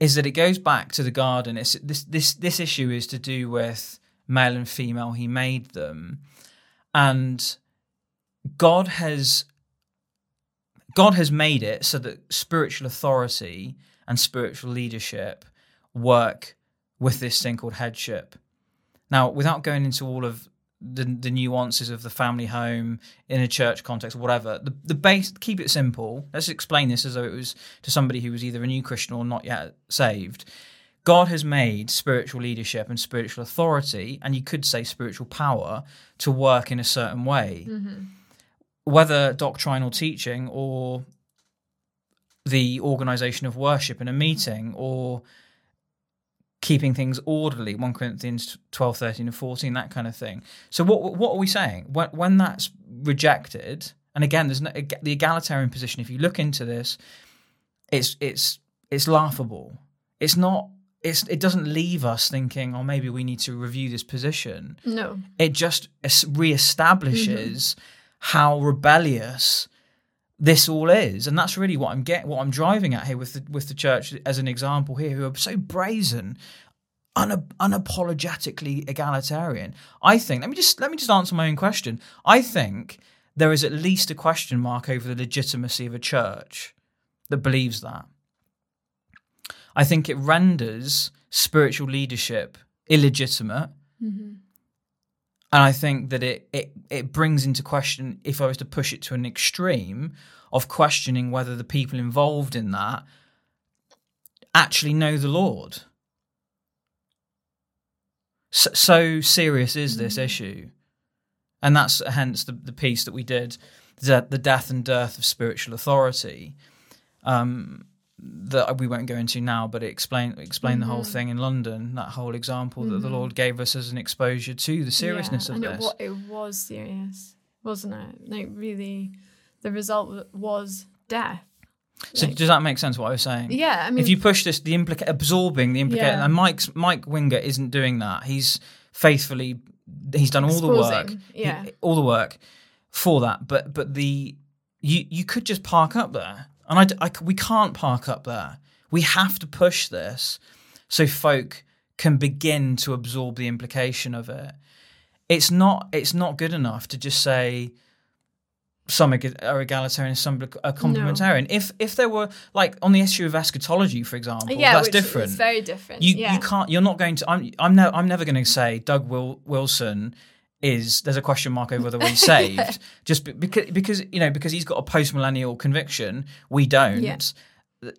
is that it goes back to the garden? It's this this this issue is to do with male and female. He made them, and God has God has made it so that spiritual authority and spiritual leadership work with this thing called headship. Now, without going into all of the, the nuances of the family home in a church context, whatever, the, the base, keep it simple. Let's explain this as though it was to somebody who was either a new Christian or not yet saved. God has made spiritual leadership and spiritual authority, and you could say spiritual power, to work in a certain way mm-hmm. whether doctrinal teaching or the organization of worship in a meeting or keeping things orderly 1 corinthians 12 13 and 14 that kind of thing. So what what are we saying? When, when that's rejected and again there's no, the egalitarian position if you look into this it's it's it's laughable. It's not it's it doesn't leave us thinking oh maybe we need to review this position. No, it just es- reestablishes mm-hmm. how rebellious this all is, and that's really what I'm get what I'm driving at here with the, with the church as an example here, who are so brazen. un- unapologetically egalitarian. I think. Let me just let me just answer my own question. I think there is at least a question mark over the legitimacy of a church that believes that. I think it renders spiritual leadership illegitimate. Mm-hmm. And I think that it, it it brings into question, if I was to push it to an extreme, of questioning whether the people involved in that actually know the Lord. So, so serious is this Mm. issue, and that's hence the the piece that we did, the, the death and dearth of spiritual authority. Um, that we won't go into now, but it explained explained the whole Mhm. thing in London. That whole example that the. Lord gave us as an exposure to the seriousness yeah, of this. It, it was serious, wasn't it? Like really, the result was death. so Like- does that make sense? What I was saying? yeah, I mean, if you push this, the implica- absorbing the implication, Yeah. and Mike's Mike Winger isn't doing that. He's faithfully, he's done all the work, yeah. He- all the work for that. But but the you you could just park up there, and I, I we can't park up there. We have to push this so folk can begin to absorb the implication of it. It's not it's not good enough to just say some are egalitarian, some are complementarian. If if there were like on the issue of eschatology, for example, yeah, that's different. Is very different. you yeah. you can't. You're not going to. I'm I'm no, I'm never going to say Doug Wil- Wilson is. There's a question mark over whether he's saved. Just because because you know because he's got a post millennial conviction. We don't. Yeah.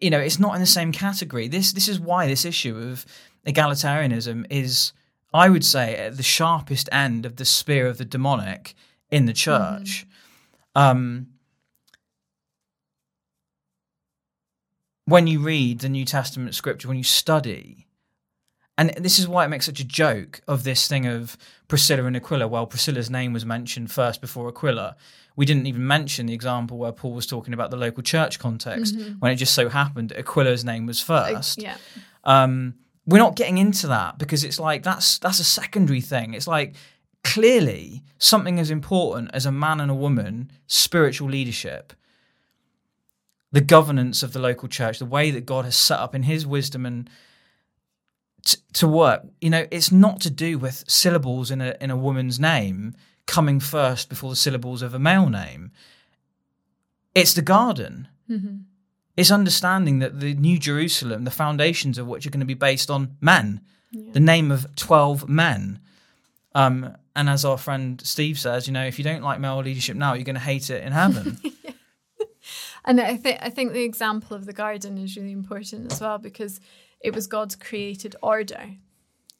You know, it's not in the same category. This this is why this issue of egalitarianism is, I would say, at the sharpest end of the spear of the demonic in the church. Um, when you read the New Testament scripture, when you study, and this is why it makes such a joke of this thing of Priscilla and Aquila. Well, Priscilla's name was mentioned first before Aquila. We didn't even mention the example where Paul was talking about the local church context when it just so happened Aquila's name was first. yeah. Um, we're not getting into that because it's like that's that's a secondary thing. It's like clearly something as important as a man and a woman, spiritual leadership, the governance of the local church, the way that God has set up in His wisdom and t- to work. You know, it's not to do with syllables in a in a woman's name coming first before the syllables of a male name. It's the garden. hmm It's understanding that the New Jerusalem, the foundations of which are going to be based on men, Yeah. the name of 12 men. Um, and as our friend Steve says, you know, if you don't like male leadership now, you're going to hate it in heaven. And I think I think the example of the garden is really important as well because it was God's created order,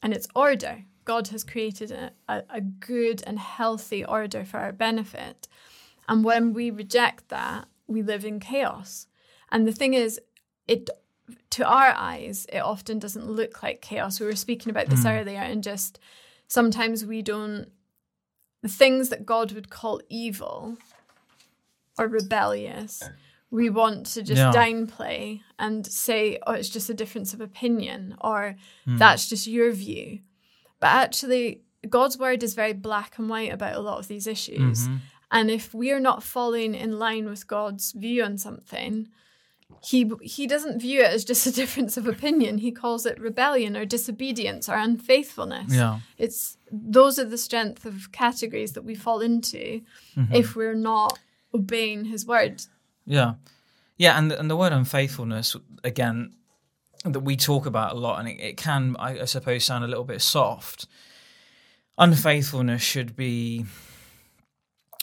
and it's order. God has created a, a, a good and healthy order for our benefit, and when we reject that, we live in chaos. And the thing is, it to our eyes, it often doesn't look like chaos. We were speaking about this hmm. earlier, and just sometimes we don't the things that God would call evil or rebellious, we want to just Yeah. downplay and say, oh, it's just a difference of opinion or that's just your view. But actually, God's word is very black and white about a lot of these issues. Mhm. And if we are not falling in line with God's view on something, he he doesn't view it as just a difference of opinion. He calls it rebellion or disobedience or unfaithfulness. Yeah. It's those are the strength of categories that we fall into Mm-hmm. if we're not obeying his word. Yeah. Yeah. And, and the word unfaithfulness, again, that we talk about a lot, and it, it can, I, I suppose, sound a little bit soft. Unfaithfulness should be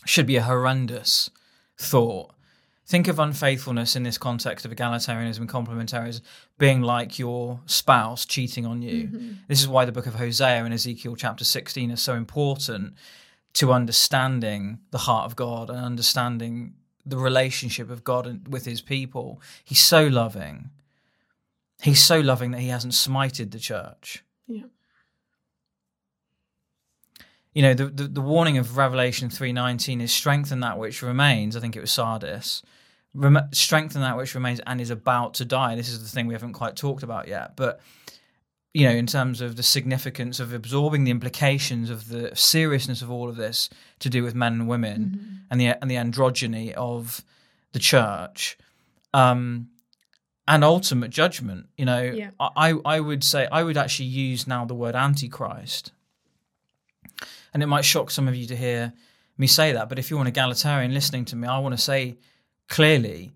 should be a horrendous thought. Think of unfaithfulness in this context of egalitarianism and complementarianism being like your spouse cheating on you. Mm-hmm. This is why the book of Hosea and Ezekiel chapter 16 is so important to understanding the heart of God and understanding the relationship of God and- with his people. He's so loving. He's so loving that he hasn't smited the church. Yeah. You know, the, the, the warning of Revelation 3.19 is strengthen that which remains. I think it was Sardis. Rem- strengthen that which remains and is about to die. This is the thing we haven't quite talked about yet. But, you know, in terms of the significance of absorbing the implications of the seriousness of all of this to do with men and women and the and the androgyny of the church, um, and ultimate judgment. You know, Yeah. I I would say I would actually use now the word antichrist, and it might shock some of you to hear me say that. But if you're an egalitarian listening to me, I want to say clearly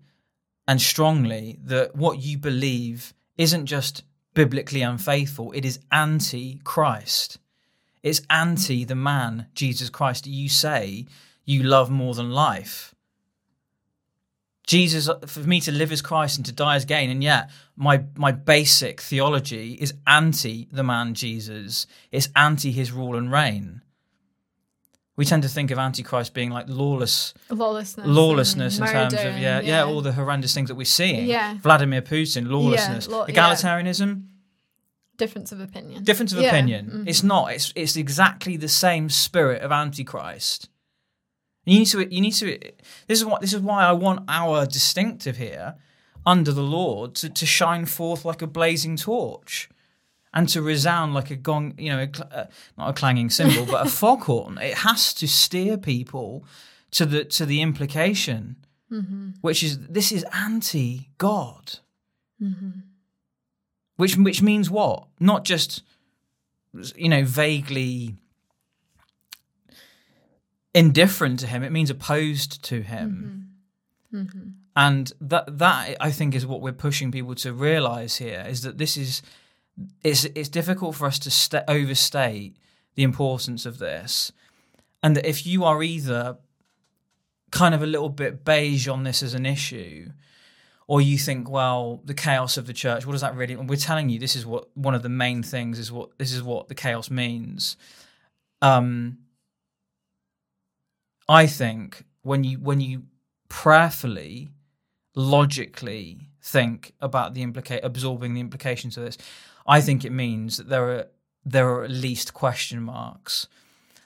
and strongly that what you believe isn't just biblically unfaithful; it is anti-Christ. It's anti the man Jesus Christ you say you love more than life. Jesus, for me to live as Christ and to die as gain, and yet my my basic theology is anti the man Jesus. It's anti his rule and reign. We tend to think of Antichrist being like lawless, lawlessness, lawlessness in and terms of murder yeah, yeah, all the horrendous things that we're seeing. Yeah. Vladimir Putin, lawlessness, law- yeah. egalitarianism, difference of opinion. difference of Yeah. opinion. Mhm. It's not. It's it's exactly the same spirit of Antichrist. You need to. You need to. This is what. This is why I want our distinctive here, under the Lord, to, to shine forth like a blazing torch, and to resound like a gong. You know, a, uh, not a clanging cymbal, but a foghorn. It has to steer people to the to the implication, mm-hmm. which is this is anti God. Mm-hmm. Which which means what? Not just you know vaguely indifferent to him it means opposed to him mm-hmm. and that that i think is what we're pushing people to realize here is that this is it's it's difficult for us to st- overstate the importance of this. And that if you are either kind of a little bit beige on this as an issue or you think well the chaos of the church what does that really we're telling you this is what one of the main things is what this is what the chaos means. Um i think when you when you prayerfully logically think about the implicate absorbing the implications of this i think it means that there are there are at least question marks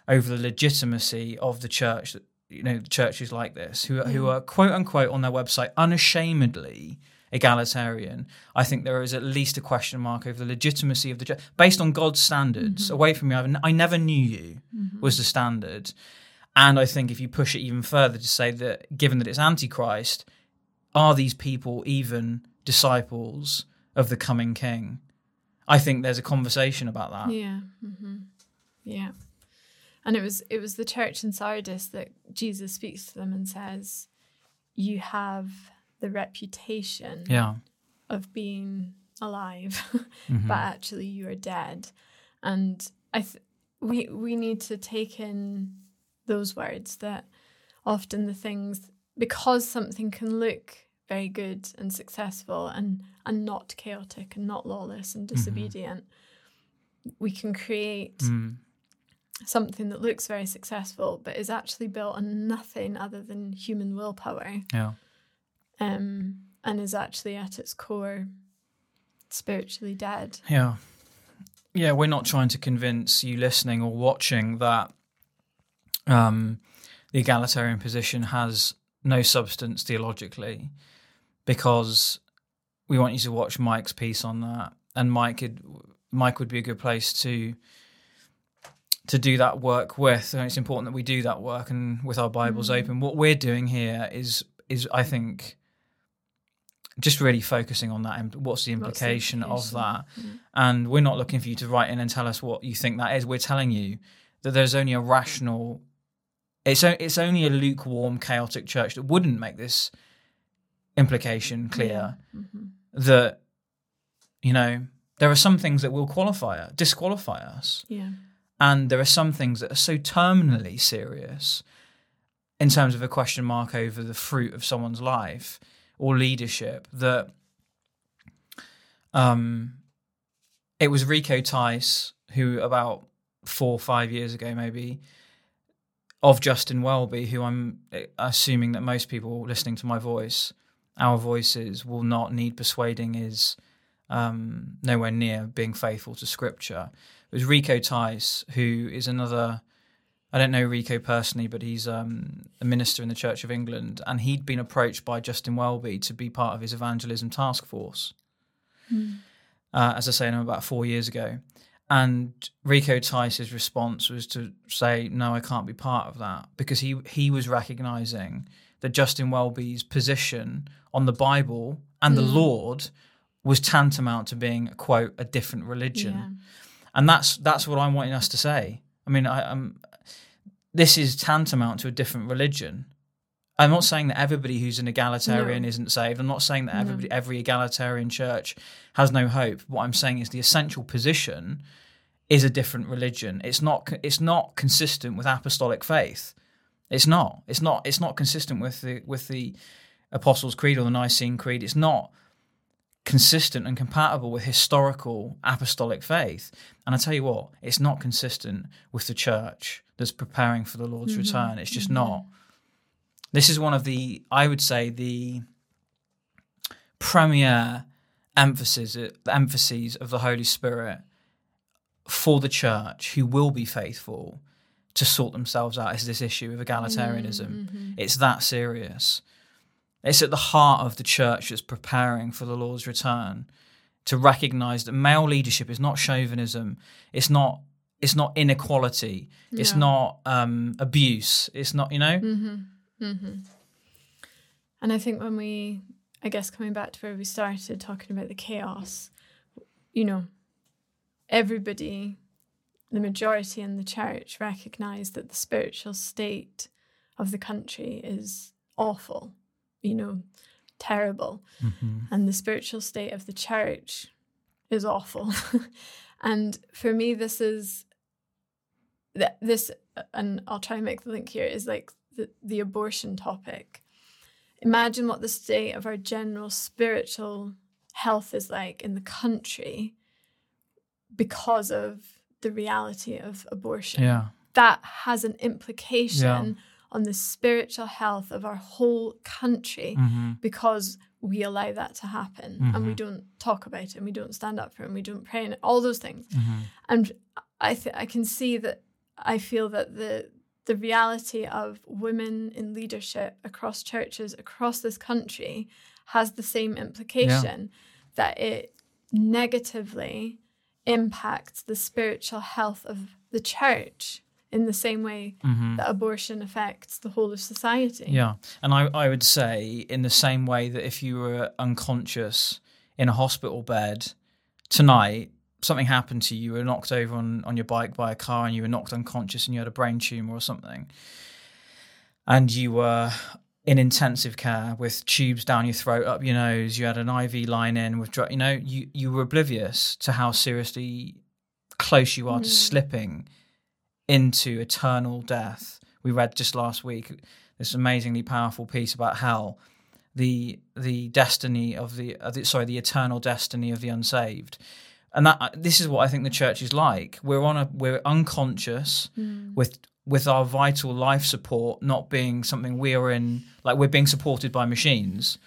over the legitimacy of the church that you know churches like this who who mm. are quote unquote on their website unashamedly egalitarian. I think there is at least a question mark over the legitimacy of the church based on god's standards. Mm-hmm. Away from me I've, n- i never knew you mm-hmm. was the standard. And i think if you push it even further to say that given that it's antichrist are these people even disciples of the coming king i think there's a conversation about that Yeah. hmm Yeah. And it was it was the church in Sardis that Jesus speaks to them and says, "You have the reputation yeah of being alive, Mhm. but actually you are dead." And I th- we we need to take in those words that often the things because something can look very good and successful and and not chaotic and not lawless and disobedient we can create Mm. something that looks very successful but is actually built on nothing other than human willpower yeah um, and is actually at its core spiritually dead. Yeah. Yeah, we're not trying to convince you listening or watching that um, the egalitarian position has no substance theologically because we want you to watch Mike's piece on that. And Mike could, Mike would be a good place to to do that work with. And it's important that we do that work and with our Bibles mm. open. What we're doing here is is I think just really focusing on that. and What's the What's the implication of that? implication? And we're not looking for you to write in and tell us what you think that is. We're telling you that there's only a rational. It's o- it's only a lukewarm, chaotic church that wouldn't make this implication clear. Mhm. That you know there are some things that will qualify us, disqualify us, Yeah. and there are some things that are so terminally serious in terms of a question mark over the fruit of someone's life or leadership that um it was Rico Tice who about four or five years ago maybe of Justin Welby who I'm eh, assuming that most people listening to my voice our voices will not need persuading is um, nowhere near being faithful to scripture. It was Rico Tice, who is another. I don't know Rico personally, but he's um, a minister in the Church of England, and he'd been approached by Justin Welby to be part of his evangelism task force. Uh, as I say, about four years ago, and Rico Tice's response was to say, "No, I can't be part of that," because he he was recognizing that Justin Welby's position on the Bible and the mm. Lord was tantamount to being quote a different religion, Yeah. and that's that's what I'm wanting us to say. I mean, I, I'm this is tantamount to a different religion. I'm not saying that everybody who's an egalitarian No. isn't saved. I'm not saying that everybody, every egalitarian church has no hope. What I'm saying is the essential position is a different religion. It's not. It's not consistent with apostolic faith. It's not. It's not. It's not consistent with the with the Apostles' Creed or the Nicene Creed. It's not consistent and compatible with historical apostolic faith. And I tell you what, it's not consistent with the church that's preparing for the Lord's mm-hmm. return. It's just mm-hmm. not. This is one of the, I would say, the premier emphasis uh, the emphases of the Holy Spirit for the church who will be faithful to sort themselves out is this issue of egalitarianism. It's that serious. It's at the heart of the church that's preparing for the Lord's return to recognize that male leadership is not chauvinism. It's not. It's not inequality. It's not um, abuse. It's not. You know. Mm-hmm. Mm-hmm. And I think when we, I guess, coming back to where we started talking about the chaos, you know, everybody, the majority in the church recognize that the spiritual state of the country is awful, you know, terrible. Mm-hmm. And the spiritual state of the church is awful. and for me, this is this, and I'll try and make the link here, is like the, the abortion topic. Imagine what the state of our general spiritual health is like in the country because of the reality of abortion. Yeah. That has an implication on the spiritual health of our whole country Mm-hmm. because we allow that to happen and we don't talk about it and we don't stand up for it and we don't pray and all those things. Mm-hmm. And I th- I can see that I feel that the the reality of women in leadership across churches across this country has the same implication that it negatively impacts the spiritual health of the church in the same way that abortion affects the whole of society. Mm-hmm. Yeah. And I, I would say, in the same way that if you were unconscious in a hospital bed tonight, something happened to you, you were knocked over on, on your bike by a car and you were knocked unconscious and you had a brain tumor or something, and you were in intensive care with tubes down your throat, up your nose, you had an IV line in with, dr- you know, you, you were oblivious to how seriously close you are to mm. slipping into eternal death. We read just last week this amazingly powerful piece about hell, the the destiny of the, of the sorry the eternal destiny of the unsaved, and that this is what I think the church is like. We're on a we're unconscious mm. with with our vital life support not being something we are in like we're being supported by machines.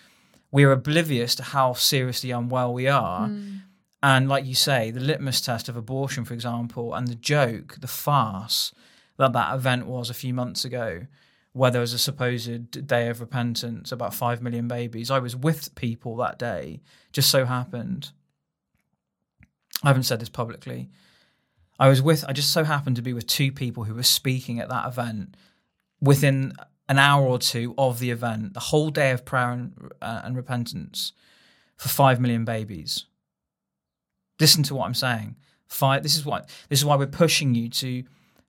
We're oblivious to how seriously unwell we are. Hmm. And like you say, the litmus test of abortion, for example, and the joke, the farce that that event was a few months ago, where there was a supposed day of repentance, about 5 million babies. I was with people that day, just so happened. I haven't said this publicly. I was with, I just so happened to be with two people who were speaking at that event within an hour or two of the event, the whole day of prayer and, uh, and repentance for 5 million babies listen to what I'm saying. Five. This is what. This is why we're pushing you to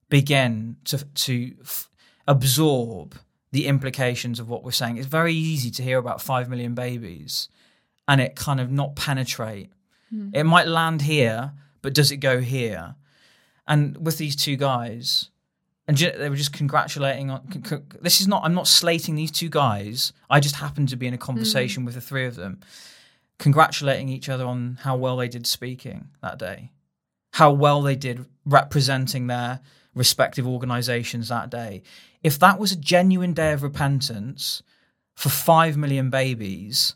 begin to to f- absorb the implications of what we're saying. It's very easy to hear about five million babies, and it kind of not penetrate. It might land here, but does it go here? And with these two guys, and they were just congratulating on. This is not. I'm not slating these two guys. I just happened to be in a conversation mm. with the three of them congratulating each other on how well they did speaking that day, how well they did representing their respective organizations that day. If that was a genuine day of repentance for 5 million babies,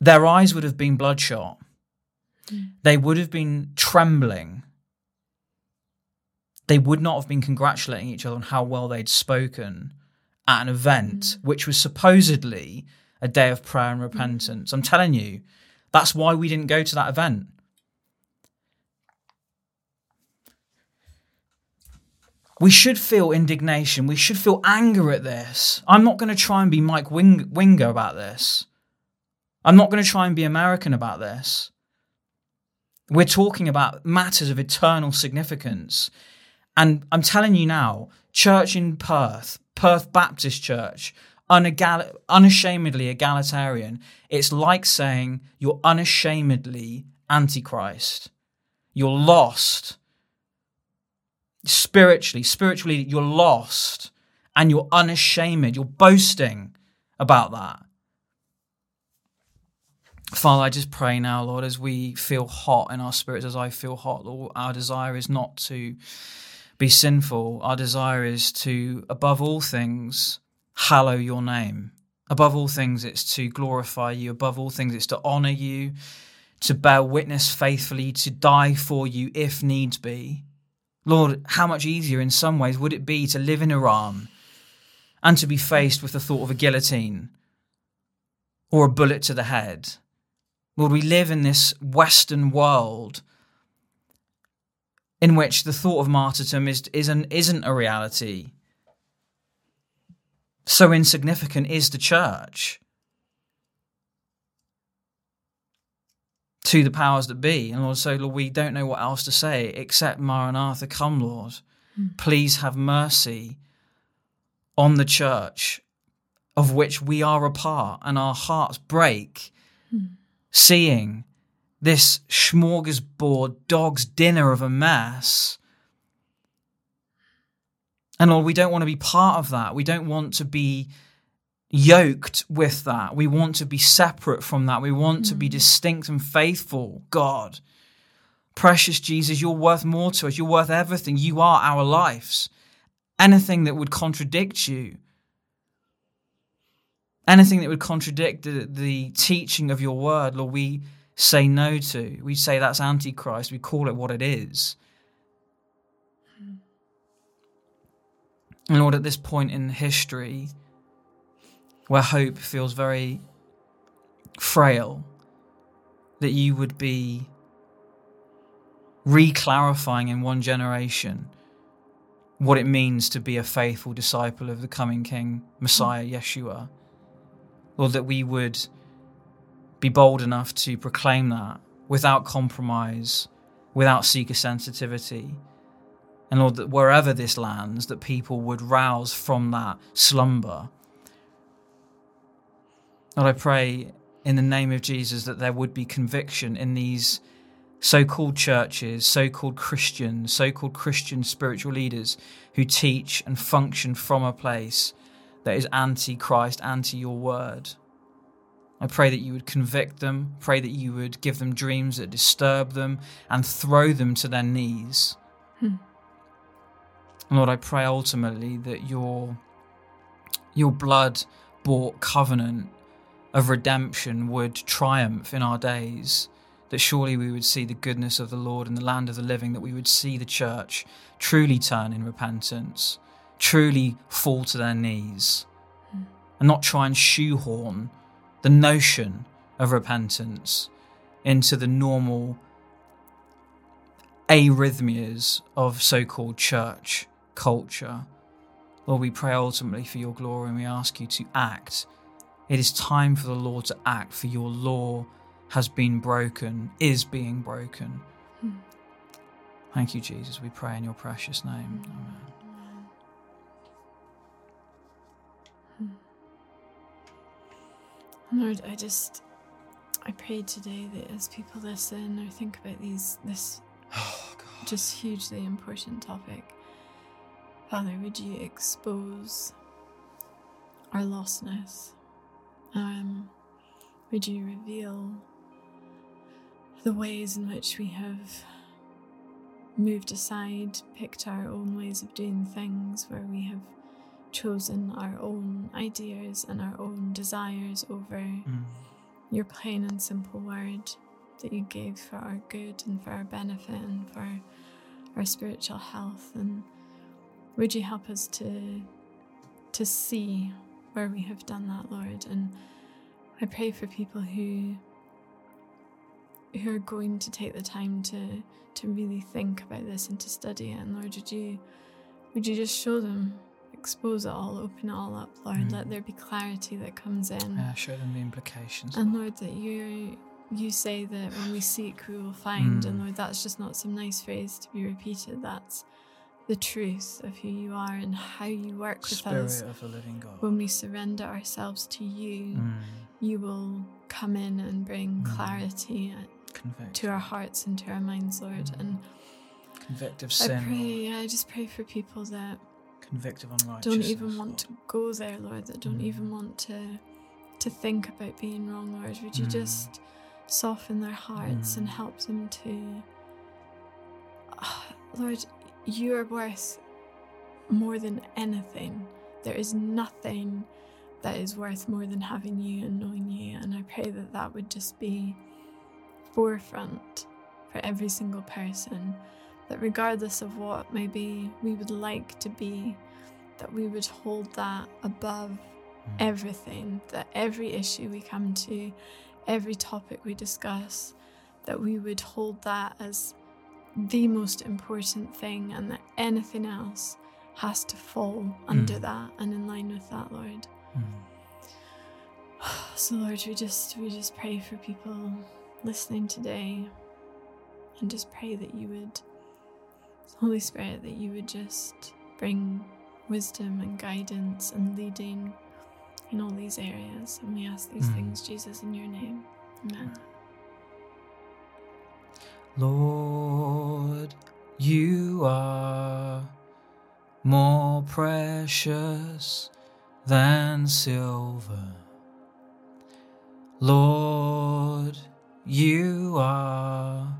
their eyes would have been bloodshot. Mm. They would have been trembling. They would not have been congratulating each other on how well they'd spoken at an event mm. which was supposedly a day of prayer and mm. repentance. I'm telling you, that's why we didn't go to that event. we should feel indignation. We should feel anger at this. I'm not going to try and be Mike Wing- Winger about this. I'm not going to try and be American about this. We're talking about matters of eternal significance. And I'm telling you now, church in Perth, Perth Baptist Church, unegal- unashamedly egalitarian, it's like saying you're unashamedly antichrist. You're lost. Spiritually, spiritually, you're lost and you're unashamed. You're boasting about that. Father, I just pray now, Lord, as we feel hot in our spirits, as I feel hot, Lord, our desire is not to be sinful. Our desire is to, above all things, hallow your name. Above all things, it's to glorify you. Above all things, it's to honor you, to bear witness faithfully, to die for you if needs be. Lord, how much easier in some ways would it be to live in Iran and to be faced with the thought of a guillotine or a bullet to the head? Lord, we live in this Western world in which the thought of martyrdom is, is an, isn't a reality. So insignificant is the church to the powers that be. And Lord, so Lord, we don't know what else to say except Maranatha, come, Lord. Mm. Please have mercy on the church of which we are a part, and our hearts break. Mm seeing this smorgasbord dog's dinner of a mess. And Lord, we don't want to be part of that. We don't want to be yoked with that. We want to be separate from that. We want mm. to be hmm. distinct and faithful. God, precious Jesus, you're worth more to us. You're worth everything. You are our lives. Anything that would contradict you anything that would contradict the, the teaching of your word, Lord, we say no to. We say that's Antichrist. We call it what it is. And Lord, at this point in history, where hope feels very frail, that you would be re-clarifying in one generation what it means to be a faithful disciple of the coming King, Messiah, Yeshua. Lord, that we would be bold enough to proclaim that without compromise, without seeker sensitivity. And Lord, that wherever this lands, that people would rouse from that slumber. Lord, I pray in the name of Jesus that there would be conviction in these so called churches, so called Christians, so called Christian spiritual leaders who teach and function from a place that is anti Christ, anti your word. I pray that you would convict them, pray that you would give them dreams that disturb them and throw them to their knees. Hmm. Lord, I pray ultimately that your your blood bought covenant of redemption would triumph in our days, that surely we would see the goodness of the Lord in the land of the living, that we would see the church truly turn in repentance, truly fall to their knees mm. and not try and shoehorn the notion of repentance into the normal arrhythmias of so called church culture. Lord, we pray ultimately for your glory and we ask you to act. It is time for the Lord to act, for your law has been broken, is being broken. Hmm. Thank you, Jesus. We pray in your precious name. Amen. Lord, I just I pray today that as people listen or think about these this oh, just hugely important topic, Father, would you expose our lostness? Um, would you reveal the ways in which we have moved aside, picked our own ways of doing things, where we have chosen our own ideas and our own desires over mm. your plain and simple word that you gave for our good and for our benefit and for our spiritual health. And would you help us to to see where we have done that lord? And i pray for people who who are going to take the time to to really think about this and to study it. And lord would you would you just show them, expose it all, open it all up, Lord? Mm. Let there be clarity that comes in. Yeah, show them the implications. And Lord, that you you say that when we seek, we will find. And Mm. Lord, that's just not some nice phrase to be repeated. That's the truth of who you are and how you work with Spirit us. of the living God. When we surrender ourselves to you, Mm. you will come in and bring Mm. clarity Convict. to our hearts and to our minds, Lord. Mm. And Convict of sin. I pray, I just pray for people that Convict of unrighteousness. don't even want to go there, Lord, that don't Mm. even want to to think about being wrong, Lord. Would you Mm. just soften their hearts and Mm. help them to Ah, Lord, you are worth more than anything. There is nothing that is worth more than having you and knowing you. And I pray that that would just be forefront for every single person. That regardless of what maybe we would like to be, that we would hold that above Mm. everything, that every issue we come to, every topic we discuss, that we would hold that as the most important thing and that anything else has to fall under Mm. that and in line with that, Lord. Mm. So Lord, we just we just pray for people listening today and just pray that you would Holy Spirit that you would just bring wisdom and guidance and leading in all these areas. And we ask these Mm. things, Jesus, in your name. Amen. Lord, you are more precious than silver. Lord, you are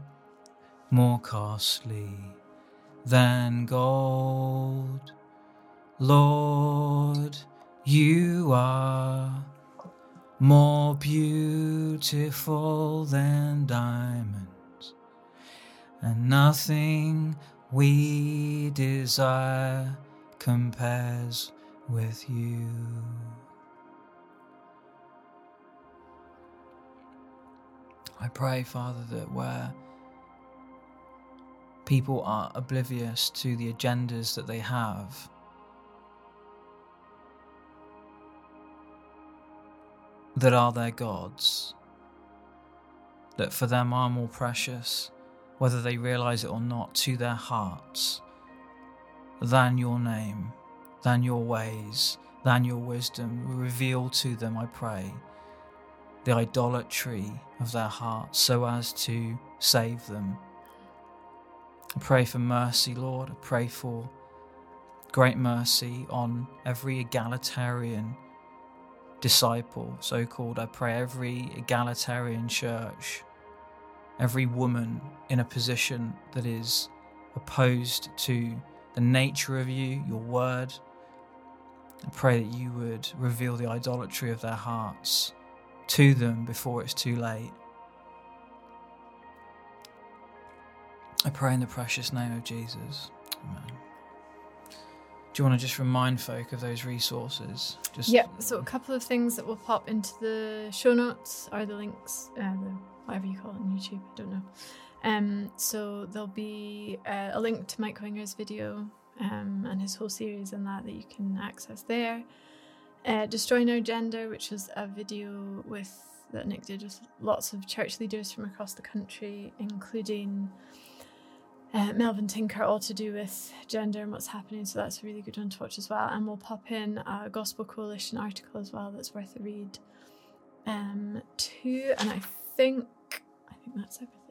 more costly than gold. Lord, you are more beautiful than diamonds, and nothing we desire compares with you. I pray, Father, that where people are oblivious to the agendas that they have, that are their gods, that for them are more precious, whether they realize it or not, to their hearts, than your name, than your ways, than your wisdom. Reveal to them, I pray, the idolatry of their hearts so as to save them. I pray for mercy, Lord. I pray for great mercy on every egalitarian disciple, so called. I pray every egalitarian church, every woman in a position that is opposed to the nature of you, your word. I pray that you would reveal the idolatry of their hearts to them before it's too late. I pray in the precious name of Jesus. Amen. Do you want to just remind folk of those resources? Just Yeah, so a couple of things that will pop into the show notes are the links, uh, the whatever you call it on YouTube, I don't know. Um, so there'll be uh, a link to Mike Winger's video um, and his whole series and that that you can access there. Uh, Destroying Our Gender, which was a video with that Nick did with lots of church leaders from across the country, including uh, Melvin Tinker, all to do with gender and what's happening. So that's a really good one to watch as well. And we'll pop in a Gospel Coalition article as well that's worth a read um, too. And I think I think that's everything.